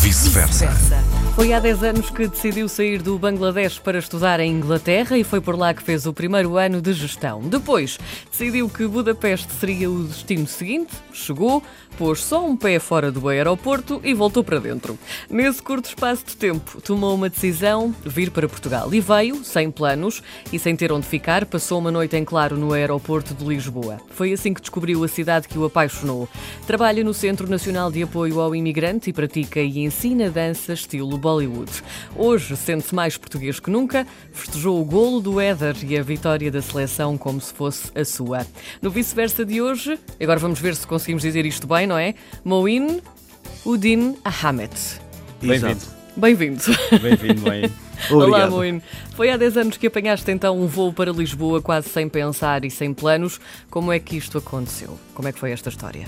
Vice-versa. Foi há 10 anos que decidiu sair do Bangladesh para estudar em Inglaterra e foi por lá que fez o primeiro ano de gestão. Depois, decidiu que Budapeste seria o destino seguinte, chegou, pôs só um pé fora do aeroporto e voltou para dentro. Nesse curto espaço de tempo, tomou uma decisão, vir para Portugal. E veio, sem planos e sem ter onde ficar, passou uma noite em claro no aeroporto de Lisboa. Foi assim que descobriu a cidade que o apaixonou. Trabalha no Centro Nacional de Apoio ao Imigrante e pratica e ensina dança estilo Bollywood. Hoje, sente-se mais português que nunca, festejou o golo do Éder e a vitória da seleção como se fosse a sua. No vice-versa de hoje, agora vamos ver se conseguimos dizer isto bem, não é? Moin Udin Ahmed. Bem-vindo. Bem-vindo. Bem-vindo, bem. Olá. Moin. Foi há 10 anos que apanhaste então um voo para Lisboa quase sem pensar e sem planos. Como é que isto aconteceu? Como é que foi esta história?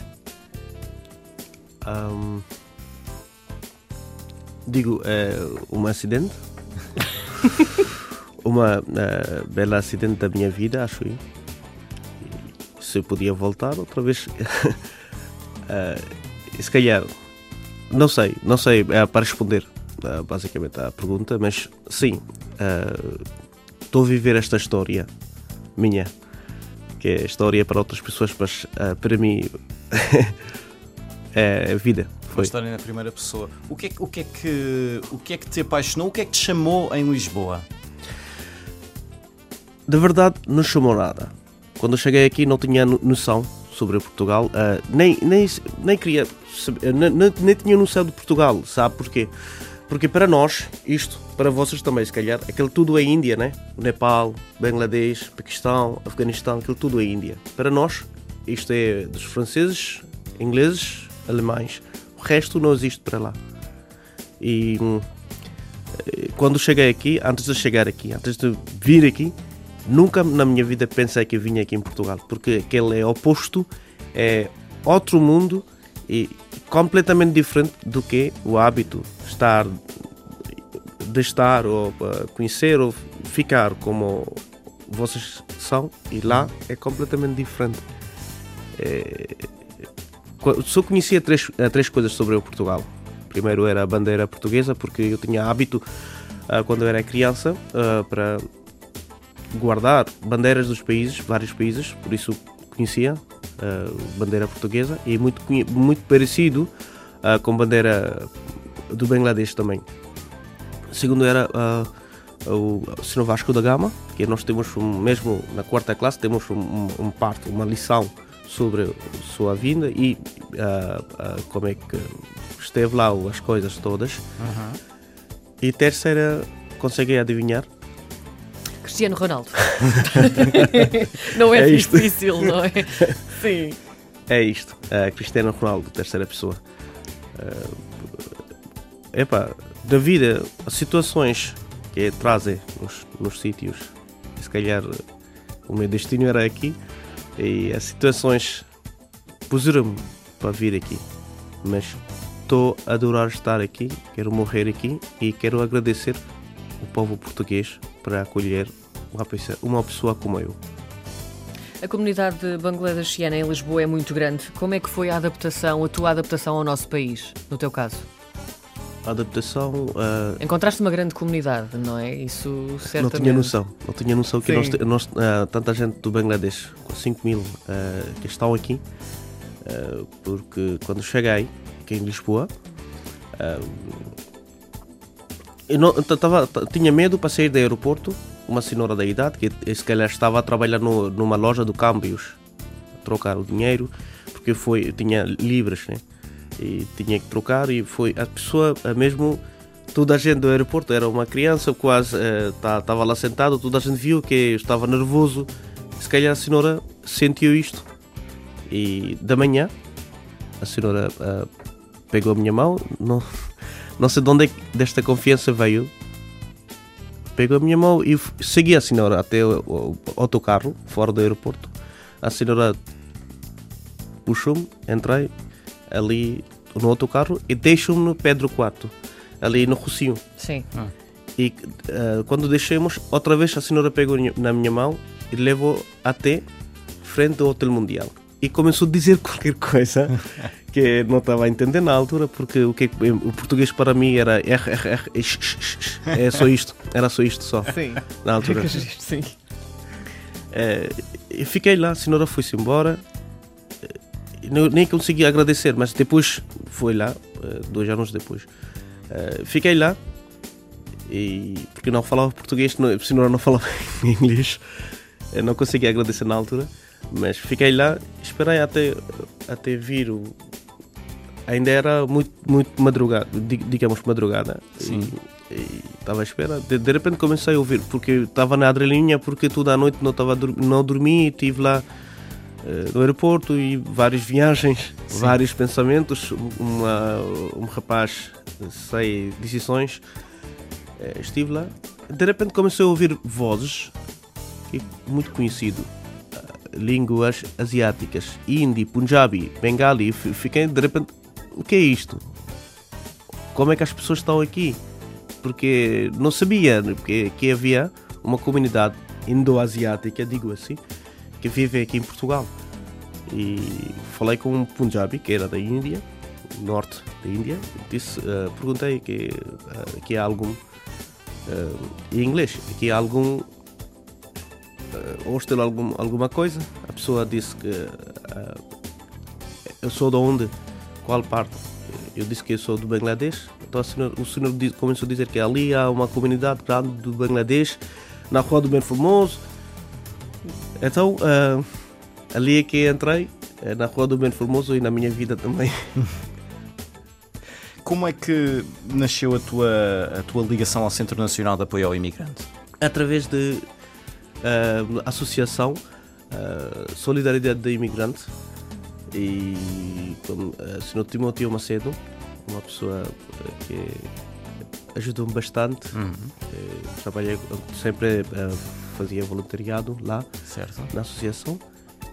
Ahm, digo, é um acidente. uma eh, bela acidente da minha vida, acho eu. Se eu podia voltar outra vez. eh, se calhar. Não sei, não sei é para responder eh, basicamente à pergunta, mas sim, estou a viver esta história minha, que é história para outras pessoas, mas para mim é vida. Foi. história na primeira pessoa. O que, é, que- o, que é que, o que é que te apaixonou? O que é que te chamou em Lisboa? De verdade, não chamou nada. Quando eu cheguei aqui, não tinha no- noção sobre Portugal. ah, nem, nem, nem queria. saber- nem, nem- tinha noção de Portugal. Sabe porquê? Porque para nós, isto, para vocês também, se calhar, aquele tudo é Índia, né? O Nepal, Bangladesh, Paquistão, Afeganistão, aquilo tudo é Índia. Para nós, isto é dos franceses, ingleses, alemães. O resto não existe para lá. E eh, quando cheguei aqui, antes de chegar aqui, antes de vir aqui, nunca na minha vida pensei que vinha aqui em Portugal, porque aquele é oposto, é outro mundo e completamente diferente do que o hábito estar de estar ou uh, conhecer ou ficar como vocês são e lá é completamente diferente. Co- só conhecia três, eh, três coisas sobre o Portugal. Primeiro era a bandeira portuguesa, porque eu tinha hábito ah, quando eu era criança ah, para guardar bandeiras dos países, vários países, por isso conhecia a bandeira portuguesa e muito, conhe- muito parecido com a bandeira do Bangladesh também. Segundo era o Sino Vasco da Gama, que nós temos um, mesmo na quarta classe temos um, um, um parte, uma lição sobre sua vinda e ah, ah, como é que esteve lá as coisas todas. E terceira, consegui adivinhar? Cristiano Ronaldo. não é, É isto. difícil, não é? Sim. É isto, uh, Cristiano Ronaldo, terceira pessoa. Uh, epá, da vida, as situações que trazem nos, nos sítios, se calhar uh, o meu destino era aqui, e as situações puseram-me para vir aqui. Mas estou a adorar estar aqui, quero morrer aqui e quero agradecer o povo português para acolher uma pessoa, como eu. A comunidade bangladeshiana em Lisboa é muito grande. Como é que foi a adaptação, a tua adaptação ao nosso país, no teu caso? A adaptação uh, Encontraste uma grande comunidade, não é? Isso certamente. Não tinha noção, não tinha noção que nós, nós, ah, tanta gente do Bangladesh, com 5 mil ah, que estão aqui, porque quando cheguei aqui em Lisboa, eu não, tava, tinha medo para sair do aeroporto, uma senhora da idade, que se calhar estava a trabalhar no, numa loja de câmbios, a trocar o dinheiro, porque foi, eu tinha libras, né? E tinha que trocar e foi a pessoa mesmo toda a gente do aeroporto era uma criança quase estava lá sentado toda a gente viu que eu estava nervoso. Se calhar a senhora sentiu isto. E da manhã a senhora ah, pegou a minha mão não, não sei de onde é que desta confiança veio. Pegou a minha mão e segui a senhora até o autocarro fora do aeroporto. A senhora puxou-me entrei ali no autocarro e deixou-me no Pedro IV ali no Rocinho Sim. e ah, quando deixamos, outra vez a senhora pegou na minha mão e levou até frente ao Hotel Mundial. E começou a dizer qualquer coisa que não estava a entender na altura, porque o, que, o português para mim era R, R, R, é só isto, era só isto só. Sim. Na altura. Sim. É, fiquei lá, a senhora foi-se embora, não, nem consegui agradecer, mas depois foi lá, dois anos depois. Fiquei lá, e, porque não falava português, não, a senhora não falava inglês, eu não consegui agradecer na altura. Mas fiquei lá, esperei até, até vir o. Ainda era muito, muito madrugada, digamos madrugada. Sim. E estava à espera. De, de, repente comecei a ouvir, porque estava na adrenalina, porque toda a noite não, tava, não dormi, estive lá no aeroporto e várias viagens, Sim. vários pensamentos. Uma, um rapaz, sei, decisões. Uh, estive lá. De repente comecei a ouvir vozes, muito conhecido línguas asiáticas, hindi, punjabi, bengali, fiquei de repente, o que é isto? Como é que as pessoas estão aqui? Porque não sabia que, que havia uma comunidade indo-asiática, digo assim, que vive aqui em Portugal. E falei com um punjabi, que era da Índia, norte da Índia, disse, uh, perguntei que, uh, que há algum, uh, em inglês, que há algum hostel algum, alguma coisa. A pessoa disse que eu sou de onde, qual parte. Eu disse que eu sou do Bangladesh. Então o senhor, o senhor começou a dizer que ali há uma comunidade grande do Bangladesh, na Rua do Bem Formoso. Então uh, ali é que entrei, na Rua do Bem Formoso e na minha vida também. Como é que nasceu a tua, a tua ligação ao Centro Nacional de Apoio ao Imigrante? Através de uh, associação uh, Solidariedade de Imigrante e como uh, Sr. Timóteo Macedo, uma pessoa que ajudou-me bastante. Uhum. trabalhei sempre fazia voluntariado lá certo. na associação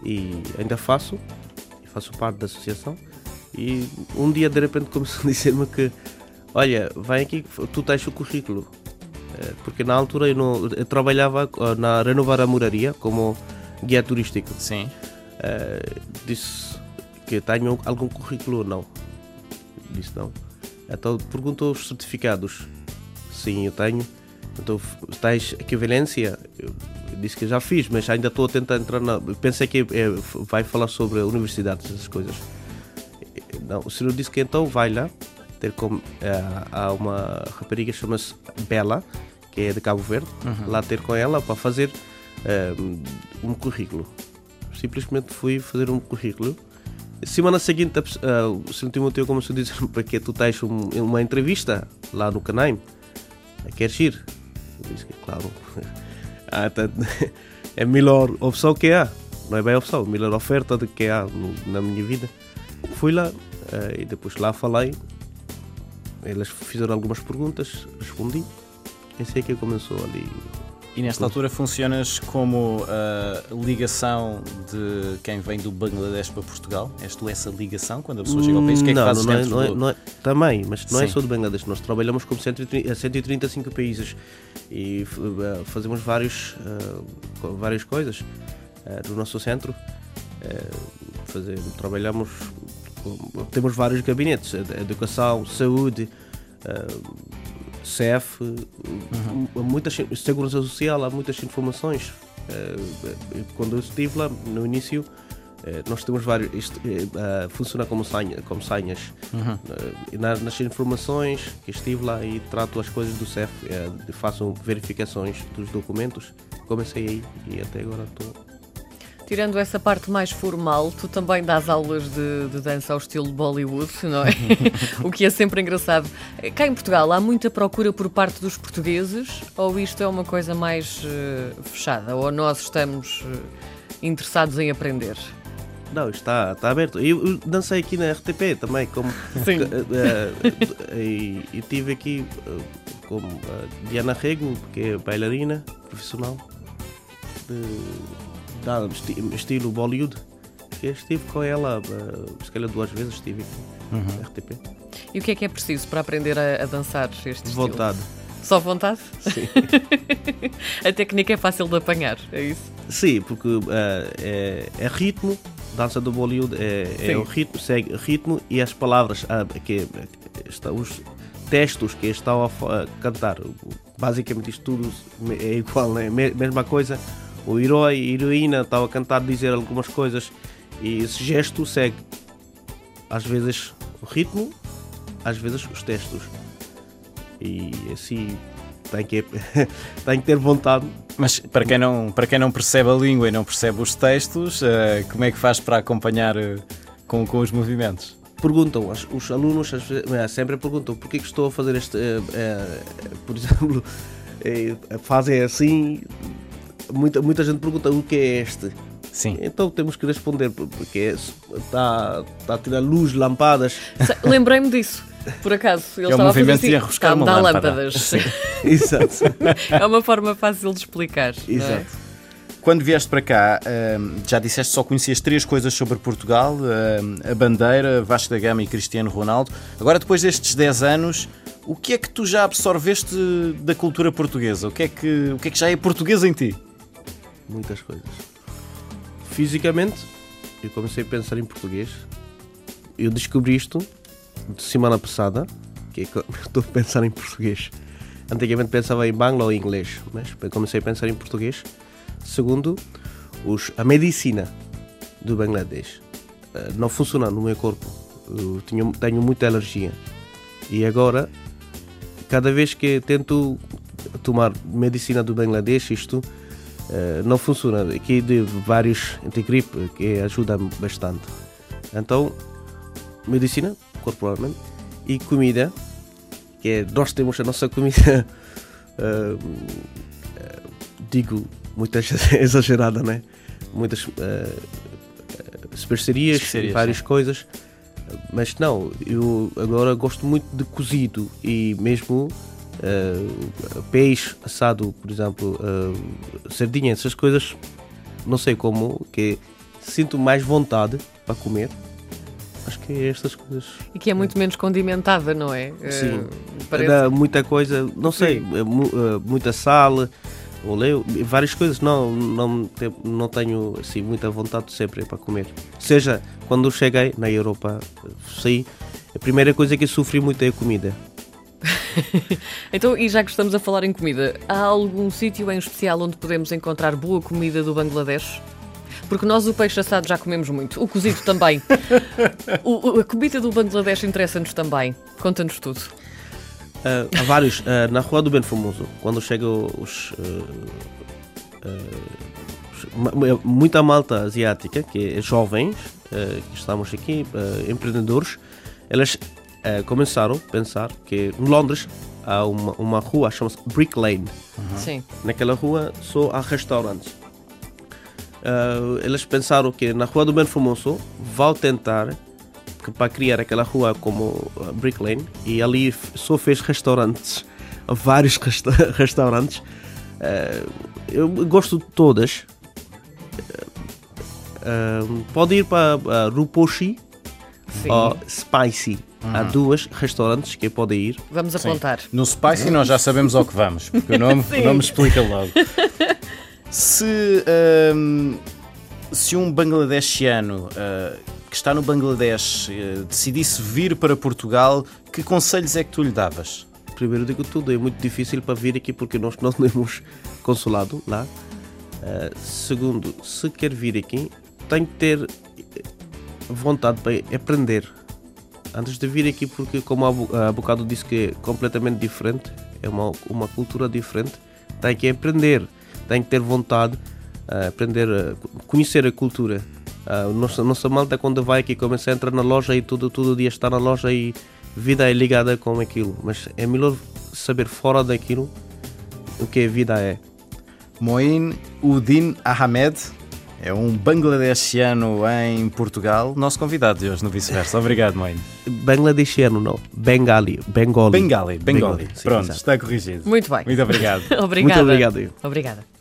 e ainda faço, faço parte da associação. E um dia de repente começou a dizer-me que olha, vem aqui, tu tens o currículo eh, porque na altura eu, não, eu trabalhava eh, na Renovar a Moraria como guia turístico. Sim. Uh, disse que tenho algum currículo ou não. Disse não. Então perguntou os certificados. Sim, eu tenho. Então, tens equivalência? Eu disse que já fiz, mas ainda estou a tentar entrar na. Pensei que é, vai falar sobre universidades, essas coisas. Não, o senhor disse que então vai lá ter como. Uh, há uma rapariga que chama-se Bela, que é de Cabo Verde, uhum. lá ter com ela para fazer uh, um currículo. Simplesmente fui fazer um currículo. Semana seguinte, uh, o Sr. Timoteu começou a dizer para que tu tens um, uma entrevista lá no Canaim. Queres ir? Eu disse que, claro. é a melhor opção que há. Não é bem opção, a melhor oferta que há na minha vida. Fui lá uh, e depois lá falei elas fizeram algumas perguntas, respondi. Esse é que começou ali. E nesta altura funcionas como a uh, ligação de quem vem do Bangladesh para Portugal? És tu essa ligação quando a pessoa chega ao país? O que é que não, fazes não, é, não, é, não é, Também, mas não é Sim. é só do Bangladesh. Nós trabalhamos com 130, 135 países e uh, fazemos vários, uh, várias coisas uh, no nosso centro. Fazer, trabalhamos temos vários gabinetes, educação, saúde, CEF, uhum. muitas, segurança social, há muitas informações. Uh, quando eu estive lá no início, uh, nós temos vários. Isto, funciona como, senha, como senhas. Uhum. nas informações que estive lá e trato as coisas do CEF, faço verificações dos documentos. Comecei aí e até agora estou Tirando essa parte mais formal, tu também dás aulas de, de dança ao estilo Bollywood, não é? o que é sempre engraçado. Cá em Portugal há muita procura por parte dos portugueses ou isto é uma coisa mais uh, fechada? Ou nós estamos uh, interessados em aprender? Não, está, está aberto. Eu, dancei aqui na RTP também, como. Sim. Uh, e, e tive aqui como Diana Rego, que é bailarina profissional. De, dá, estilo Bollywood. Eu estive com ela, uh, se calhar duas vezes estive aqui uhum. RTP. E o que é que é preciso para aprender a, a dançar este Vontade. estilo? Só vontade? Sim. a técnica é fácil de apanhar, é isso? Sim, porque uh, é, é, ritmo, dança do Bollywood é, é, o ritmo, segue ritmo e as palavras uh, que está, os textos que estão a, a, cantar. Basicamente isto tudo é igual, né? mesma coisa. O herói a heroína estão a cantar, dizer algumas coisas e esse gesto segue às vezes o ritmo, às vezes os textos. E assim tem que, tem que ter vontade. Mas para quem, não, para quem não percebe a língua e não percebe os textos, uh, como é que faz para acompanhar uh, com, com os movimentos? Perguntam, os, os alunos vezes, sempre perguntam porquê que estou a fazer este. Por exemplo, fazem assim. Muita, muita gente pergunta o que é este. Sim. Então temos que responder, porque está, está a tirar luz, lampadas. Lembrei-me disso. Por acaso, ele é estava a fazer assim, de arroscar uma lâmpada. lâmpadas. Exato. É uma forma fácil de explicar. É? Exato. É? Quando vieste para cá, hum, já disseste que só conhecias três coisas sobre Portugal: hum, a bandeira, Vasco da Gama e Cristiano Ronaldo. Agora, depois destes 10 anos, o que é que tu já absorveste da cultura portuguesa? O que é que, o que, é que já é português em ti? Muitas coisas. Fisicamente, eu comecei a pensar em português. Eu descobri isto de semana passada, que é que eu estou a pensar em português. Antigamente pensava em bangla ou em inglês, mas comecei a pensar em português. Segundo, os, a medicina do Bangladesh uh, não funciona no meu corpo. Eu tenho, tenho muita alergia. E agora, cada vez que tento tomar medicina do Bangladesh, isto não funciona. Aqui de vários antigripe que ajuda bastante. Então, medicina, corporalmente, e comida, que é, nós temos a nossa comida, uh, digo, muito exagerada, né? Muitas uh, especiarias, várias sim. coisas, mas não, eu agora gosto muito de cozido e mesmo uh, peixe assado, por exemplo, uh, sardinha, essas coisas, não sei como, que sinto mais vontade para comer. Acho que é estas coisas. E que é muito menos condimentada, não é? Sim. Uh, parece... Dá muita coisa, não sei, muita sal, óleo, várias coisas. Não, não, não tenho assim, muita vontade sempre para comer. Seja quando cheguei na Europa, sei, a primeira coisa que sofri muito é a comida. então, e já que estamos a falar em comida, há algum sítio em especial onde podemos encontrar boa comida do Bangladesh? Porque nós o peixe assado já comemos muito, o cozido também. o, a comida do Bangladesh interessa-nos também. Conta-nos tudo. Uh, há vários. Uh, na Rua do Bem Famoso, quando chegam os. Uh, muita malta asiática, que é jovens, que estamos aqui, empreendedores, elas começaram a pensar que em Londres há uma, uma rua, chama-se Brick Lane. Uhum. Sim. Naquela rua só há restaurantes. eles pensaram que na Rua do Bem Famoso vão tentar que para criar aquela rua como uh, Brick Lane e ali só fez restaurantes, vários resta restaurantes. Uh, eu gosto de todas. Uh, pode ir para uh, Ruposhi ou Spicy. Há uhum. duas restaurantes que podem ir. Vamos apontar. Sim. No Spicy nós já sabemos ao que vamos, porque o nome, o nome explica logo. Se, um, se um bangladeshiano uh, que está no Bangladesh eh, decidisse vir para Portugal, que conselhos é que tu lhe davas? Primeiro digo tudo, é muito difícil para vir aqui porque nós não temos consulado lá. Uh, segundo, se quer vir aqui, tem que ter vontade para aprender. Antes de vir aqui, porque como há bocado disse que é completamente diferente, é uma, uma cultura diferente, tem que aprender, tem que ter vontade, uh, aprender, a conhecer a cultura a nossa, nossa malta quando vai aqui começa a entrar na loja e tudo, todo dia está na loja e vida é ligada com aquilo. Mas é melhor saber fora daquilo o que a vida é. Moin Udin Ahmed é um bangladeshiano em Portugal, nosso convidado de hoje no Vice-Versa. Obrigado, Moin. Bangladeshiano, não. Bengali. Bengali. Bengali. Bengali. Bengali. Pronto, está corrigido. Muito bem. Muito obrigado. Obrigada. Muito obrigado. Obrigada.